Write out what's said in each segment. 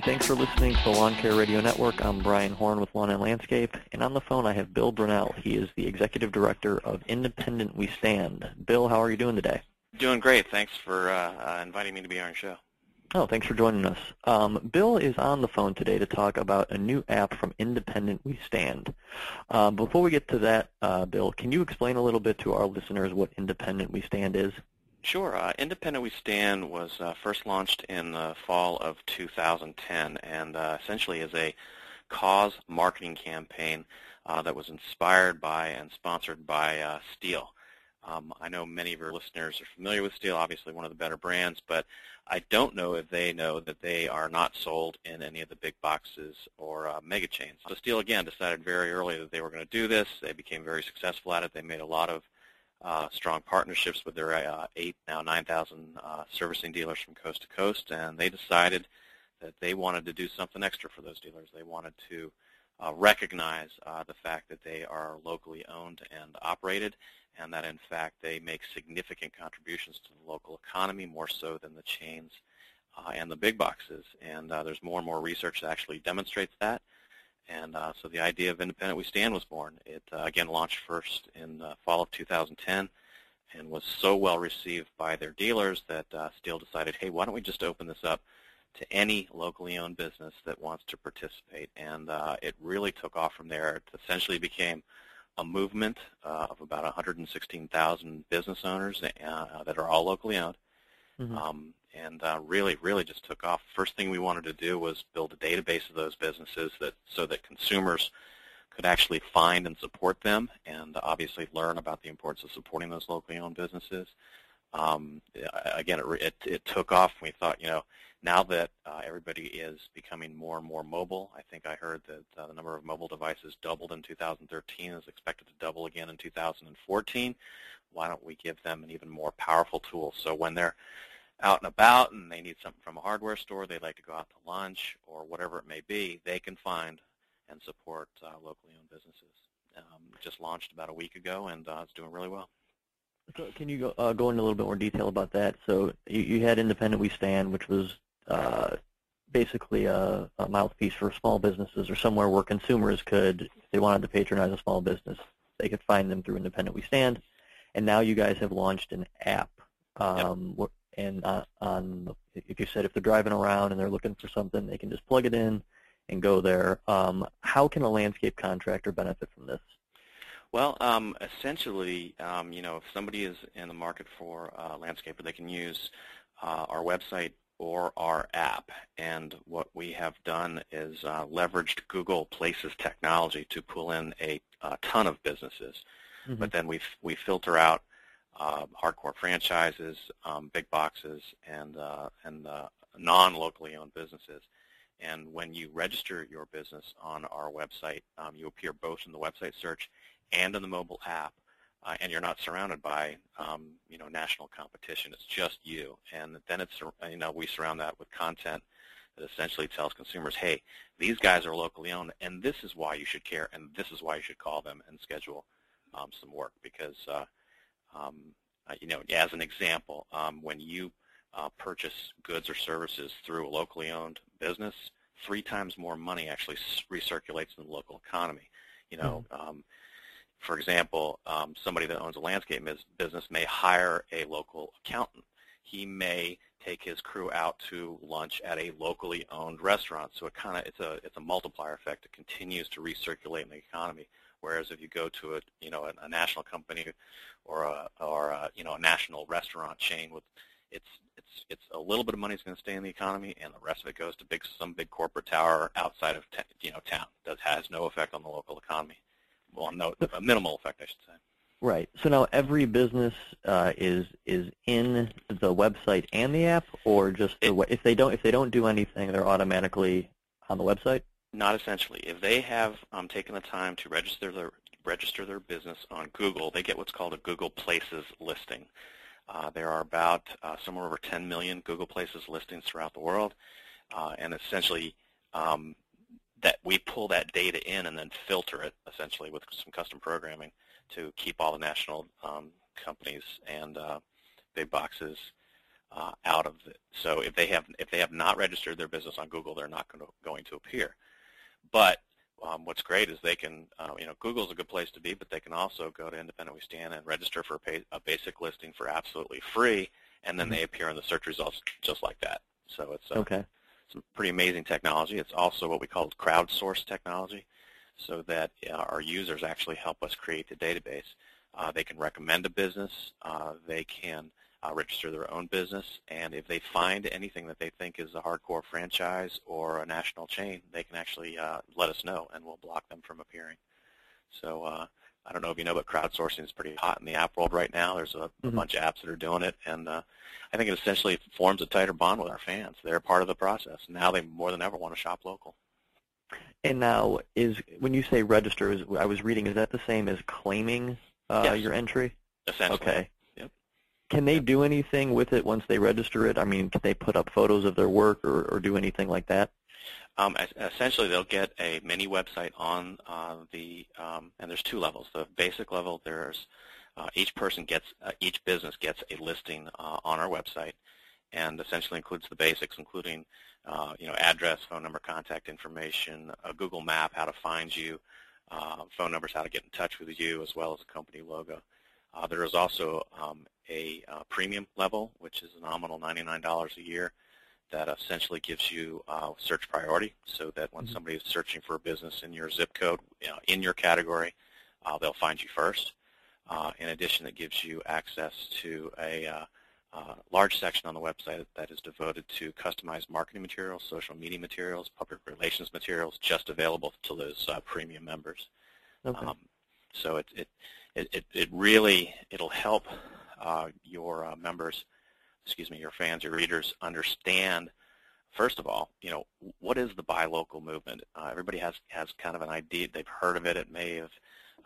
and thanks for listening to the Lawn Care Radio Network. I'm Brian Horn with Lawn and Landscape, and on the phone I have Bill Brunelle. He is the Executive Director of Independent We Stand. Bill, how are you doing today? Doing great. Thanks for uh, uh, inviting me to be on your show. Oh, thanks for joining us. Um, Bill is on the phone today to talk about a new app from Independent We Stand. Um, before we get to that, uh, Bill, can you explain a little bit to our listeners what Independent We Stand is? Sure. Uh, Independent We Stand was uh, first launched in the fall of 2010 and uh, essentially is a cause marketing campaign uh, that was inspired by and sponsored by uh, STIHL. Um, I know many of your listeners are familiar with STIHL, obviously one of the better brands, but I don't know if they know that they are not sold in any of the big boxes or uh, mega chains. So STIHL, again, decided very early that they were going to do this. They became very successful at it. They made a lot of uh, strong partnerships with their uh, eight, now 9,000 uh, servicing dealers from coast to coast, and they decided that they wanted to do something extra for those dealers. They wanted to uh, recognize uh, the fact that they are locally owned and operated and that in fact they make significant contributions to the local economy, more so than the chains uh, and the big boxes. And uh, there's more and more research that actually demonstrates that. And uh, so the idea of Independent We Stand was born. It, uh, again, launched first in the fall of 2010 and was so well received by their dealers that uh, STIHL decided, hey, why don't we just open this up to any locally owned business that wants to participate. And uh, it really took off from there. It essentially became a movement uh, of about 116,000 business owners uh, that are all locally owned. Mm-hmm. Um, and uh, really, really just took off. First thing we wanted to do was build a database of those businesses that so that consumers could actually find and support them, and obviously learn about the importance of supporting those locally owned businesses. Um, again, it, it, it took off. We thought, you know, now that uh, everybody is becoming more and more mobile, I think I heard that uh, the number of mobile devices doubled in 2013 is expected to double again in 2014. Why don't we give them an even more powerful tool? So when they're out and about and they need something from a hardware store, they'd like to go out to lunch or whatever it may be, they can find and support uh, locally owned businesses. Um, just launched about a week ago and uh, it's doing really well. So can you go, uh, go into a little bit more detail about that? So you, you had Independent We Stand, which was uh, basically a, a, mouthpiece for small businesses or somewhere where consumers could, if they wanted to patronize a small business, they could find them through Independent We Stand. And now you guys have launched an app. Um, yep. And uh, on, if you said if they're driving around and they're looking for something, they can just plug it in and go there. Um, how can a landscape contractor benefit from this? Well, um, essentially, um, you know, if somebody is in the market for a landscaper, they can use uh, our website or our app. And what we have done is uh, leveraged Google Places technology to pull in a, a ton of businesses. Mm-hmm. But then we we filter out uh, hardcore franchises, um, big boxes, and uh, and uh, non-locally owned businesses. And when you register your business on our website, um, you appear both in the website search and in the mobile app uh, and you're not surrounded by um, you know national competition. It's just you, and then it's you know we surround that with content that essentially tells consumers, hey, these guys are locally owned, and this is why you should care, and this is why you should call them and schedule um, some work because uh, um, uh, you know as an example, um, when you uh, purchase goods or services through a locally owned business, three times more money actually recirculates in the local economy. You know. Mm-hmm for example, um, somebody that owns a landscape business may hire a local accountant. He may take his crew out to lunch at a locally owned restaurant. So it kind of it's a it's a multiplier effect. It continues to recirculate in the economy. Whereas if you go to a you know a, a national company or a or a, you know a national restaurant chain with it's it's it's a little bit of money is going to stay in the economy, and the rest of it goes to big some big corporate tower outside of you know town that has no effect on the local economy well, no, a minimal effect, I should say. Right. So now every business uh, is is in the website and the app, or just the it, if they don't if they don't do anything, they're automatically on the website. Not essentially. If they have um, taken the time to register their register their business on Google, they get what's called a Google Places listing. Uh, there are about uh, somewhere over 10 million Google Places listings throughout the world, uh, and essentially um, that we pull that data in and then filter it essentially with some custom programming to keep all the national um, companies and uh, big boxes uh, out of it. So if they have if they have not registered their business on Google, they're not going to, going to appear. But um, what's great is they can, uh, you know, Google's a good place to be, but they can also go to Independent We Stand and register for a, pay, a basic listing for absolutely free, and then mm-hmm. they appear in the search results just like that. So it's uh, okay. some pretty amazing technology. It's also what we call crowdsourced technology, so that uh, our users actually help us create the database. Uh, they can recommend a business. Uh, they can uh, register their own business, and if they find anything that they think is a hardcore franchise or a national chain, they can actually uh, let us know, and we'll block them from appearing. So uh, I don't know if you know, but crowdsourcing is pretty hot in the app world right now. There's a, mm-hmm. a bunch of apps that are doing it, and uh, I think it essentially forms a tighter bond with our fans. They're part of the process. Now they more than ever want to shop local. And now, is when you say register, is, I was reading, is that the same as claiming uh, yes. your entry? Essentially. Okay. Can they do anything with it once they register it? I mean, can they put up photos of their work or, or do anything like that? Um, essentially, they'll get a mini website on uh, the, um, and there's two levels. The basic level, there's uh, each person gets, uh, each business gets a listing uh, on our website, and essentially includes the basics, including, uh, you know, address, phone number, contact information, a Google map, how to find you, uh, phone numbers, how to get in touch with you, as well as a company logo. Uh, there is also um, a uh, premium level, which is a nominal $99 a year, that essentially gives you uh, search priority so that when mm-hmm. somebody is searching for a business in your zip code, you know, in your category, uh, they'll find you first. Uh, in addition, it gives you access to a uh, uh, large section on the website that is devoted to customized marketing materials, social media materials, public relations materials, just available to those premium members. Okay. Um, so it, it it, it, it really, it'll help uh, your uh, members, excuse me, your fans, your readers understand, first of all, you know, what is the buy local movement? Uh, everybody has, has kind of an idea, they've heard of it, it may have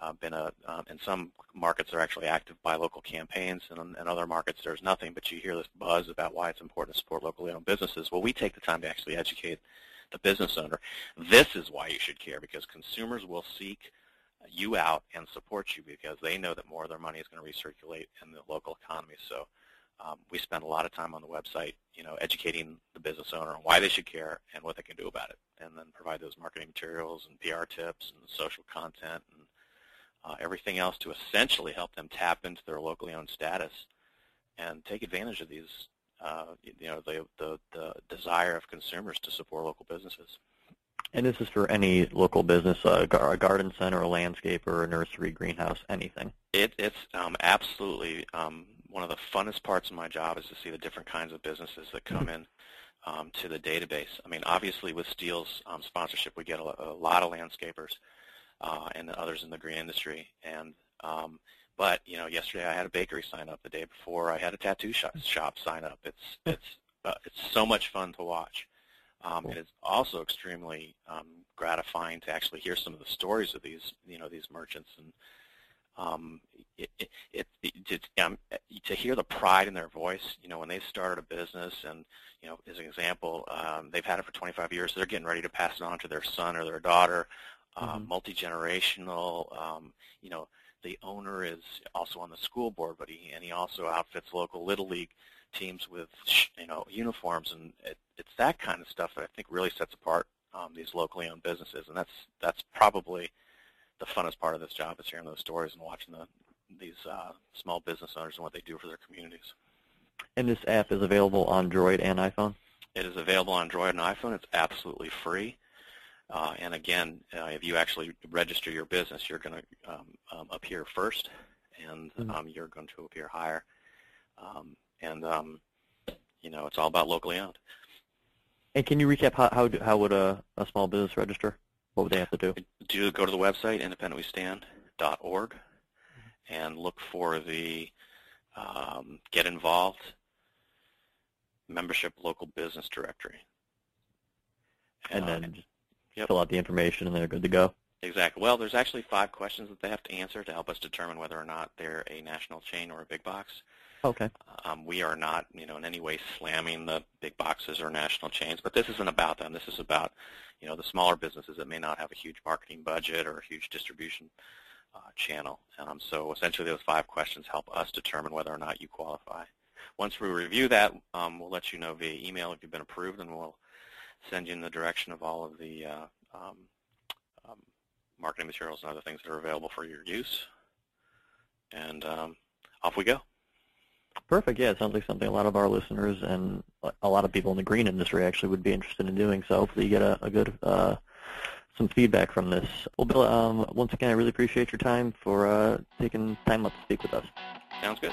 uh, been a, uh, in some markets there are actually active buy local campaigns, and in other markets there's nothing, but you hear this buzz about why it's important to support locally owned businesses. Well, we take the time to actually educate the business owner. This is why you should care, because consumers will seek you out and support you because they know that more of their money is going to recirculate in the local economy. So um, we spend a lot of time on the website, you know, educating the business owner on why they should care and what they can do about it, and then provide those marketing materials and PR tips and social content and uh, everything else to essentially help them tap into their locally owned status and take advantage of these, uh, you know, the, the, the desire of consumers to support local businesses. And this is for any local business, a garden center, a landscaper, a nursery, greenhouse, anything. It, it's um, absolutely um, one of the funnest parts of my job is to see the different kinds of businesses that come in um, to the database. I mean, obviously with Stihl's um, sponsorship, we get a, a lot of landscapers uh, and others in the green industry. And um, but you know, yesterday I had a bakery sign up. The day before, I had a tattoo shop, shop sign up. It's it's uh, it's so much fun to watch. Um, It is also extremely um, gratifying to actually hear some of the stories of these, you know, these merchants, and um, it, it, it, it um, to hear the pride in their voice. You know, when they started a business, and you know, as an example, um, they've had it for 25 years. So they're getting ready to pass it on to their son or their daughter. Uh, mm-hmm. multi generational. Um, you know, the owner is also on the school board, but he and he also outfits local little league teams with you know uniforms, and it, it's that kind of stuff that I think really sets apart um, these locally owned businesses, and that's that's probably the funnest part of this job is hearing those stories and watching the these uh, small business owners and what they do for their communities. And this app is available on Droid and iPhone. It is available on Droid and iPhone. It's absolutely free. Uh, and again, uh, if you actually register your business, you're going to um, um, appear first, and mm-hmm. um, you're going to appear higher. Um, and um, you know it's all about locally owned. And can you recap how how, how would a, a small business register? What would they have to do? Do go to the website independentwestand.org and look for the um, Get Involved membership local business directory. And uh, then yep. fill out the information and they're good to go. Exactly. Well, there's actually five questions that they have to answer to help us determine whether or not they're a national chain or a big box. Okay. Um, we are not, you know, in any way slamming the big boxes or national chains, but this isn't about them. This is about, you know, the smaller businesses that may not have a huge marketing budget or a huge distribution uh, channel. Um, so essentially, those five questions help us determine whether or not you qualify. once we review that, um, we'll let you know via email if you've been approved, and we'll send you in the direction of all of the uh, um, um, marketing materials and other things that are available for your use. And um, off we go. Perfect. Yeah, it sounds like something a lot of our listeners and a lot of people in the green industry actually would be interested in doing. So hopefully you get a, a good uh, some feedback from this. Well, Bill, um, once again, I really appreciate your time for uh, taking time out to speak with us. Sounds good.